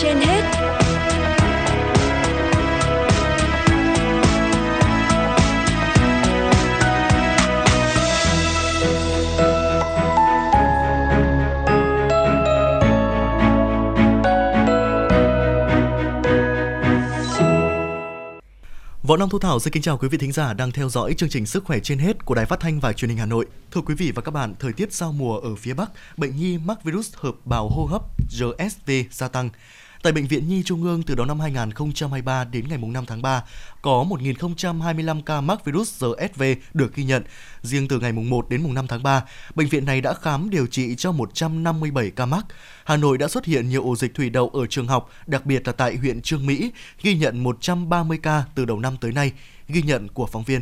trên hết Võ Nam Thu Thảo xin kính chào quý vị thính giả đang theo dõi chương trình Sức khỏe trên hết của Đài Phát thanh và Truyền hình Hà Nội. Thưa quý vị và các bạn, thời tiết giao mùa ở phía Bắc, bệnh nhi mắc virus hợp bào hô hấp RSV gia tăng. Tại Bệnh viện Nhi Trung ương từ đầu năm 2023 đến ngày 5 tháng 3, có 1.025 ca mắc virus RSV được ghi nhận. Riêng từ ngày 1 đến mùng 5 tháng 3, bệnh viện này đã khám điều trị cho 157 ca mắc. Hà Nội đã xuất hiện nhiều ổ dịch thủy đậu ở trường học, đặc biệt là tại huyện Trương Mỹ, ghi nhận 130 ca từ đầu năm tới nay, ghi nhận của phóng viên.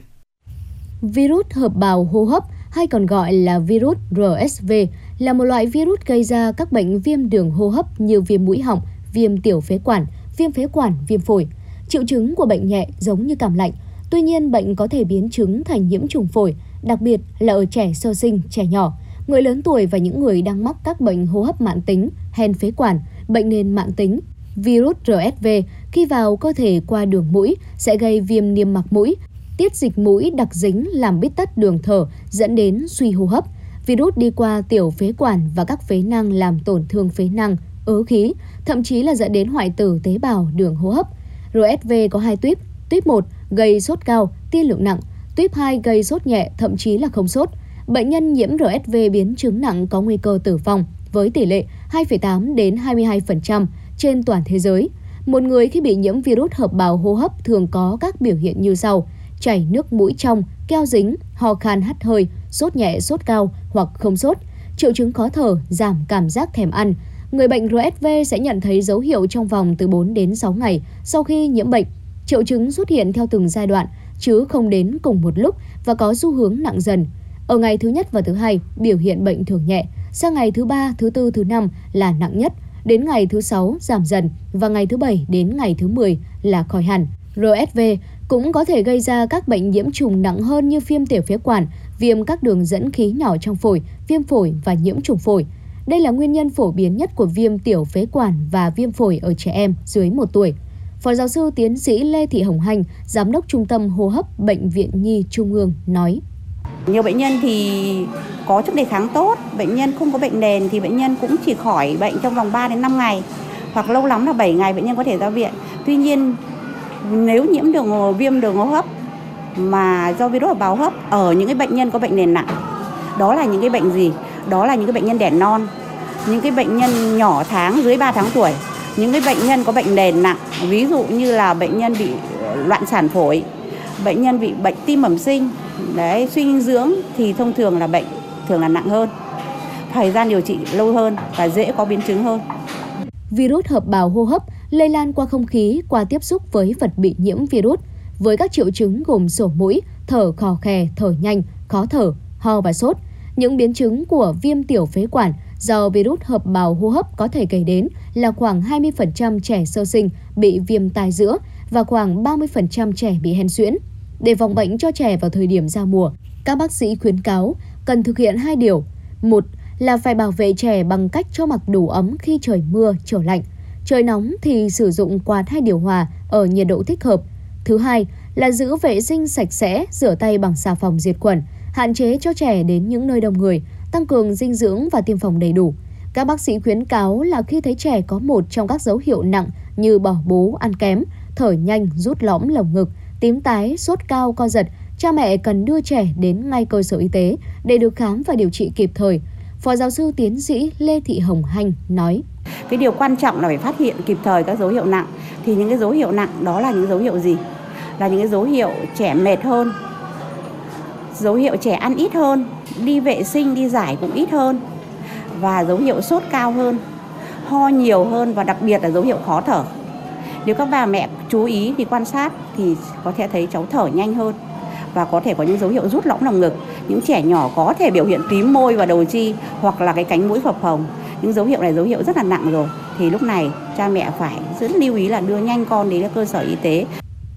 Virus hợp bào hô hấp hay còn gọi là virus RSV là một loại virus gây ra các bệnh viêm đường hô hấp như viêm mũi họng, viêm tiểu phế quản, viêm phế quản, viêm phổi. Triệu chứng của bệnh nhẹ giống như cảm lạnh, tuy nhiên bệnh có thể biến chứng thành nhiễm trùng phổi, đặc biệt là ở trẻ sơ sinh, trẻ nhỏ, người lớn tuổi và những người đang mắc các bệnh hô hấp mãn tính, hen phế quản, bệnh nền mãn tính. Virus RSV khi vào cơ thể qua đường mũi sẽ gây viêm niêm mạc mũi, tiết dịch mũi đặc dính làm bít tắt đường thở dẫn đến suy hô hấp. Virus đi qua tiểu phế quản và các phế năng làm tổn thương phế năng, ứ khí, thậm chí là dẫn đến hoại tử tế bào đường hô hấp. RSV có hai tuyếp, tuyếp 1 gây sốt cao, tiên lượng nặng, tuyếp 2 gây sốt nhẹ, thậm chí là không sốt. Bệnh nhân nhiễm RSV biến chứng nặng có nguy cơ tử vong với tỷ lệ 2,8 đến 22% trên toàn thế giới. Một người khi bị nhiễm virus hợp bào hô hấp thường có các biểu hiện như sau: chảy nước mũi trong, keo dính, ho khan hắt hơi, sốt nhẹ, sốt cao hoặc không sốt, triệu chứng khó thở, giảm cảm giác thèm ăn, người bệnh RSV sẽ nhận thấy dấu hiệu trong vòng từ 4 đến 6 ngày sau khi nhiễm bệnh. Triệu chứng xuất hiện theo từng giai đoạn, chứ không đến cùng một lúc và có xu hướng nặng dần. Ở ngày thứ nhất và thứ hai, biểu hiện bệnh thường nhẹ, sang ngày thứ ba, thứ tư, thứ năm là nặng nhất, đến ngày thứ sáu giảm dần và ngày thứ bảy đến ngày thứ 10 là khỏi hẳn. RSV cũng có thể gây ra các bệnh nhiễm trùng nặng hơn như viêm tiểu phế quản, viêm các đường dẫn khí nhỏ trong phổi, viêm phổi và nhiễm trùng phổi. Đây là nguyên nhân phổ biến nhất của viêm tiểu phế quản và viêm phổi ở trẻ em dưới 1 tuổi. Phó giáo sư tiến sĩ Lê Thị Hồng Hành, Giám đốc Trung tâm Hô hấp Bệnh viện Nhi Trung ương nói. Nhiều bệnh nhân thì có sức đề kháng tốt, bệnh nhân không có bệnh nền thì bệnh nhân cũng chỉ khỏi bệnh trong vòng 3 đến 5 ngày hoặc lâu lắm là 7 ngày bệnh nhân có thể ra viện. Tuy nhiên nếu nhiễm đường viêm đường hô hấp mà do virus bào hấp ở những cái bệnh nhân có bệnh nền nặng đó là những cái bệnh gì đó là những cái bệnh nhân đẻ non những cái bệnh nhân nhỏ tháng dưới 3 tháng tuổi những cái bệnh nhân có bệnh nền nặng ví dụ như là bệnh nhân bị ờ, loạn sản phổi bệnh nhân bị bệnh tim bẩm sinh đấy suy dinh dưỡng thì thông thường là bệnh thường là nặng hơn thời gian điều trị lâu hơn và dễ có biến chứng hơn virus hợp bào hô hấp lây lan qua không khí qua tiếp xúc với vật bị nhiễm virus với các triệu chứng gồm sổ mũi, thở khò khè, thở nhanh, khó thở, ho và sốt. Những biến chứng của viêm tiểu phế quản do virus hợp bào hô hấp có thể kể đến là khoảng 20% trẻ sơ sinh bị viêm tai giữa và khoảng 30% trẻ bị hen suyễn. Để phòng bệnh cho trẻ vào thời điểm giao mùa, các bác sĩ khuyến cáo cần thực hiện hai điều. Một là phải bảo vệ trẻ bằng cách cho mặc đủ ấm khi trời mưa, trở lạnh. Trời nóng thì sử dụng quạt hay điều hòa ở nhiệt độ thích hợp. Thứ hai là giữ vệ sinh sạch sẽ, rửa tay bằng xà phòng diệt khuẩn, hạn chế cho trẻ đến những nơi đông người, tăng cường dinh dưỡng và tiêm phòng đầy đủ. Các bác sĩ khuyến cáo là khi thấy trẻ có một trong các dấu hiệu nặng như bỏ bú, ăn kém, thở nhanh, rút lõm lồng ngực, tím tái, sốt cao, co giật, cha mẹ cần đưa trẻ đến ngay cơ sở y tế để được khám và điều trị kịp thời. Phó giáo sư tiến sĩ Lê Thị Hồng Hanh nói. Cái điều quan trọng là phải phát hiện kịp thời các dấu hiệu nặng. Thì những cái dấu hiệu nặng đó là những dấu hiệu gì? Là những cái dấu hiệu trẻ mệt hơn, dấu hiệu trẻ ăn ít hơn, đi vệ sinh, đi giải cũng ít hơn và dấu hiệu sốt cao hơn, ho nhiều hơn và đặc biệt là dấu hiệu khó thở. Nếu các bà mẹ chú ý thì quan sát thì có thể thấy cháu thở nhanh hơn và có thể có những dấu hiệu rút lõm lồng ngực. Những trẻ nhỏ có thể biểu hiện tím môi và đầu chi hoặc là cái cánh mũi phập phồng. Những dấu hiệu này dấu hiệu rất là nặng rồi. Thì lúc này cha mẹ phải rất lưu ý là đưa nhanh con đến cơ sở y tế.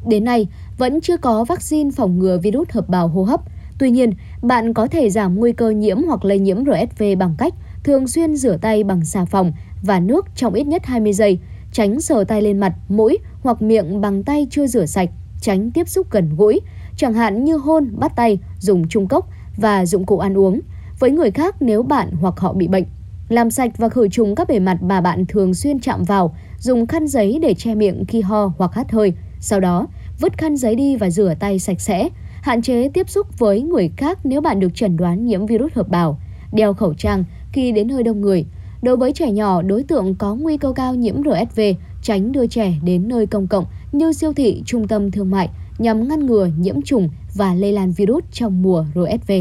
Đến nay, vẫn chưa có vaccine phòng ngừa virus hợp bào hô hấp. Tuy nhiên, bạn có thể giảm nguy cơ nhiễm hoặc lây nhiễm RSV bằng cách thường xuyên rửa tay bằng xà phòng và nước trong ít nhất 20 giây, tránh sờ tay lên mặt, mũi hoặc miệng bằng tay chưa rửa sạch, tránh tiếp xúc gần gũi, chẳng hạn như hôn, bắt tay, dùng chung cốc và dụng cụ ăn uống với người khác nếu bạn hoặc họ bị bệnh. Làm sạch và khử trùng các bề mặt mà bạn thường xuyên chạm vào, dùng khăn giấy để che miệng khi ho hoặc hắt hơi. Sau đó, vứt khăn giấy đi và rửa tay sạch sẽ. Hạn chế tiếp xúc với người khác nếu bạn được chẩn đoán nhiễm virus hợp bào. Đeo khẩu trang khi đến nơi đông người. Đối với trẻ nhỏ, đối tượng có nguy cơ cao nhiễm RSV, tránh đưa trẻ đến nơi công cộng như siêu thị, trung tâm thương mại nhằm ngăn ngừa nhiễm trùng và lây lan virus trong mùa RSV.